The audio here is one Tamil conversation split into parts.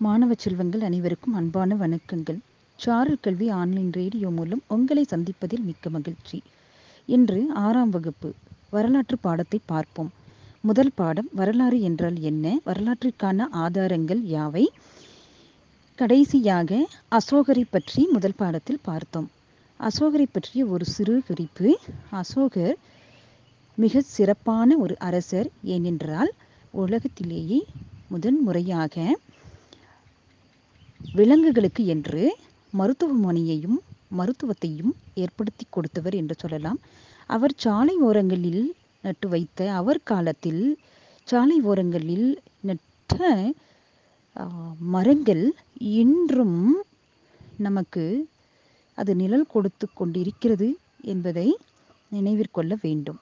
மாணவ செல்வங்கள் அனைவருக்கும் அன்பான வணக்கங்கள். சாரல் கல்வி ஆன்லைன் ரேடியோ மூலம் உங்களை சந்திப்பதில் மிக்க மகிழ்ச்சி. இன்று ஆறாம் வகுப்பு வரலாற்று பாடத்தை பார்ப்போம். முதல் பாடம் வரலாறு என்றால் என்ன? வரலாற்றிற்கான ஆதாரங்கள் யாவை? கடைசியாக அசோகரை பற்றி முதல் பாடத்தில் பார்த்தோம். அசோகரை பற்றிய ஒரு சிறு குறிப்பு அசோகர் மிக சிறப்பான ஒரு அரசர் ஏனென்றால் உலகத்திலேயே முதன் முறையாக விலங்குகளுக்கு என்று மருத்துவமனையையும் மருத்துவத்தையும் ஏற்படுத்தி கொடுத்தவர் என்று சொல்லலாம். அவர் சாலை ஓரங்களில் நட்டு வைத்த அவர் காலத்தில் சாலை ஓரங்களில் நட்ட மரங்கள் இன்றும் நமக்கு அது நிழல் கொடுத்து கொண்டிருக்கிறது என்பதை நினைவிற்கொள்ள வேண்டும்.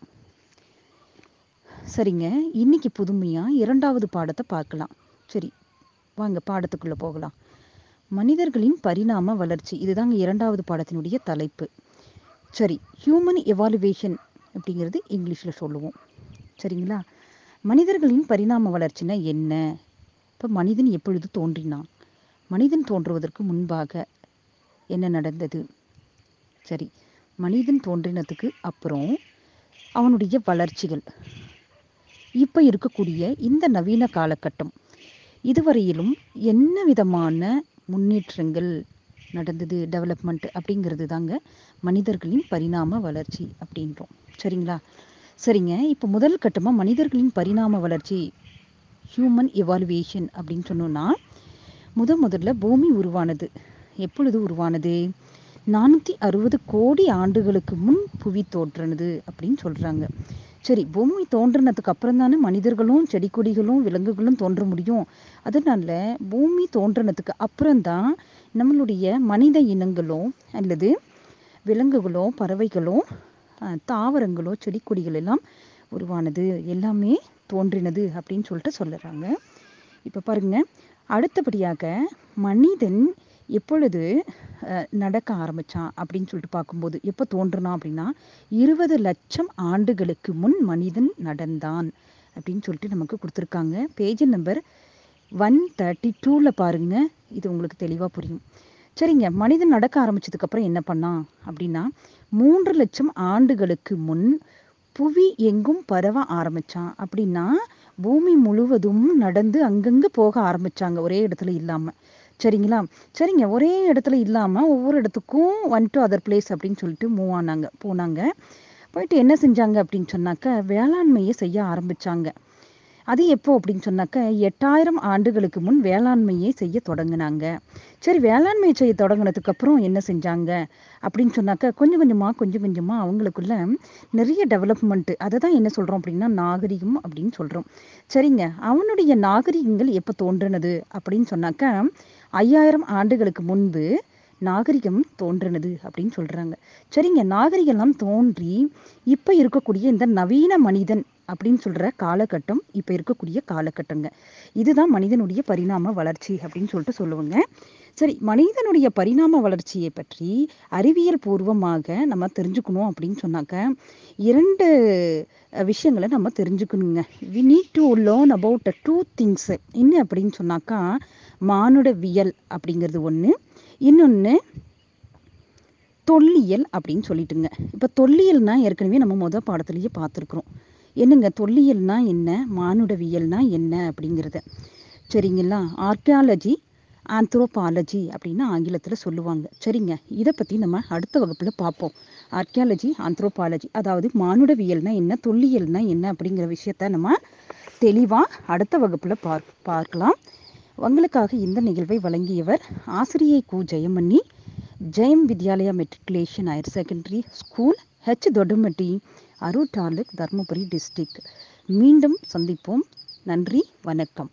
சரிங்க. இன்னைக்கு புதுமையாக இரண்டாவது பாடத்தை பார்க்கலாம். சரி. வாங்க பாடத்துக்குள்ளே போகலாம். மனிதர்களின் பரிணாம வளர்ச்சி. இதுதாங்க இரண்டாவது பாடத்தினுடைய தலைப்பு. சரி ஹியூமன் எவாலுவேஷன் அப்படிங்கிறது இங்கிலீஷில் சொல்லுவோம். சரிங்களா? மனிதர்களின் பரிணாம வளர்ச்சினா என்ன? இப்போ மனிதன் எப்பொழுது தோன்றினான்? மனிதன் தோன்றுவதற்கு முன்பாக என்ன நடந்தது? சரி மனிதன் தோன்றினதுக்கு அப்புறம் அவனுடைய வளர்ச்சிகள். இப்போ இருக்கக்கூடிய இந்த நவீன காலகட்டம் இதுவரையிலும் என்ன விதமான முன்னேற்றங்கள் நடந்தது டெவலப்மெண்ட் அப்படிங்கிறது தாங்க மனிதர்களின் பரிணாம வளர்ச்சி அப்படின்றோம். சரிங்களா? சரிங்க. இப்போ முதல் கட்டமாக மனிதர்களின் பரிணாம வளர்ச்சி ஹியூமன் எவாலுவேஷன் அப்படின்னு சொன்னோன்னா முத முதல்ல பூமி உருவானது. எப்பொழுது உருவானது? நானூற்றி அறுபது கோடி ஆண்டுகளுக்கு முன் புவி தோன்றினது அப்படின்னு சொல்கிறாங்க சரி பூமி தோன்றினதுக்கு அப்புறம் தானே மனிதர்களும் செடி கொடிகளும் விலங்குகளும் தோன்ற முடியும். அதனால பூமி தோன்றினதுக்கு அப்புறம்தான் நம்மளுடைய மனித இனங்களோ அல்லது விலங்குகளோ பறவைகளோ தாவரங்களோ செடி கொடிகள் எல்லாம் உருவானது. எல்லாமே தோன்றினது அப்படின்னு சொல்லிட்டு சொல்லுறாங்க. இப்போ பாருங்க அடுத்தபடியாக மனிதன் எப்பொழுது நடக்க ஆரம்பித்தான் அப்படின்னு சொல்லிட்டு பார்க்கும்போது எப்போ தோன்றுனா அப்படின்னா இருபது லட்சம் ஆண்டுகளுக்கு முன் மனிதன் நடந்தான் அப்படின்னு சொல்லிட்டு நமக்கு கொடுத்துருக்காங்க. பேஜ் நம்பர் ஒன் தேர்ட்டி டூவில் பாருங்க. இது உங்களுக்கு தெளிவாக புரியும். சரிங்க மனிதன் நடக்க ஆரம்பிச்சதுக்கப்புறம் என்ன பண்ணான் அப்படின்னா மூன்று லட்சம் ஆண்டுகளுக்கு முன் புவி எங்கும் பரவ ஆரம்பிச்சான். அப்படின்னா பூமி முழுவதும் நடந்து அங்கங்கே போக ஆரம்பிச்சாங்க ஒரே இடத்துல இல்லாமல் சரிங்களா? சரிங்க. ஒரே இடத்துல இல்லாமல் ஒவ்வொரு இடத்துக்கும் ஒன் டு அதர் பிளேஸ் அப்படின்னு சொல்லிட்டு மூவ் ஆனாங்க போனாங்க. போயிட்டு என்ன செஞ்சாங்க அப்படின்னு சொன்னாக்க வேளாண்மையை செய்ய ஆரம்பிச்சாங்க. அது எப்போ அப்படின்னு சொன்னாக்க எட்டாயிரம் ஆண்டுகளுக்கு முன் வேளாண்மையை செய்ய தொடங்கினாங்க. சரி வேளாண்மையை செய்ய தொடங்கினதுக்கு அப்புறம் என்ன செஞ்சாங்க? அப்படின்னு சொன்னாக்க கொஞ்சம் கொஞ்சமாக கொஞ்சம் கொஞ்சமாக அவங்களுக்குள்ள நிறைய டெவலப்மெண்ட்டு அதை தான் என்ன சொல்கிறோம் அப்படின்னா நாகரிகம் அப்படின்னு சொல்கிறோம் சரிங்க அவனுடைய நாகரிகங்கள் எப்போ தோன்றினது அப்படின்னு சொன்னாக்க ஐயாயிரம் ஆண்டுகளுக்கு முன்பு நாகரிகம் தோன்றினது அப்படின்னு சொல்கிறாங்க சரிங்க நாகரிகம்லாம் தோன்றி இப்போ இருக்கக்கூடிய இந்த நவீன மனிதன் அப்படின்னு சொல்கிற காலகட்டம் இப்போ இருக்கக்கூடிய காலகட்டங்க. இதுதான் மனிதனுடைய பரிணாம வளர்ச்சி அப்படின்னு சொல்லிட்டு சொல்லுவோங்க. சரி மனிதனுடைய பரிணாம வளர்ச்சியை பற்றி அறிவியல் பூர்வமாக நம்ம தெரிஞ்சுக்கணும் அப்படின்னு சொன்னாக்க இரண்டு விஷயங்களை நம்ம தெரிஞ்சுக்கணுங்க. We need to learn about two things என்ன அப்படின்னு சொன்னாக்கா மானுடவியல் அப்படிங்கிறது ஒன்று இன்னொன்று தொல்லியல் அப்படின்னு சொல்லிட்டுங்க. இப்போ தொல்லியல்னா ஏற்கனவே நம்ம முதல் பாடத்துலேயே பார்த்துருக்குறோம். என்னங்க தொல்லியல்னா என்ன? மானுடவியல்னா என்ன அப்படிங்கிறத. சரிங்களா? ஆர்கியாலஜி ஆந்த்ரோபாலஜி அப்படின்னு ஆங்கிலத்தில் சொல்லுவாங்க. சரிங்க இதை பற்றி நம்ம அடுத்த வகுப்பில் பார்ப்போம். ஆர்கியாலஜி ஆந்த்ரோபாலஜி அதாவது மானுடவியல்னா என்ன தொல்லியல்னா என்ன அப்படிங்கிற விஷயத்த நம்ம தெளிவாக அடுத்த வகுப்பில் பார் பார்க்கலாம். உங்களுக்காக இந்த நிகழ்வை வழங்கியவர் ஆசிரியை கு. Jayamani. Jayam Vidyalaya matriculation higher secondary school H Thodumatti Arur taluk Dharmapuri district மீண்டும் சந்திப்போம். நன்றி வணக்கம்.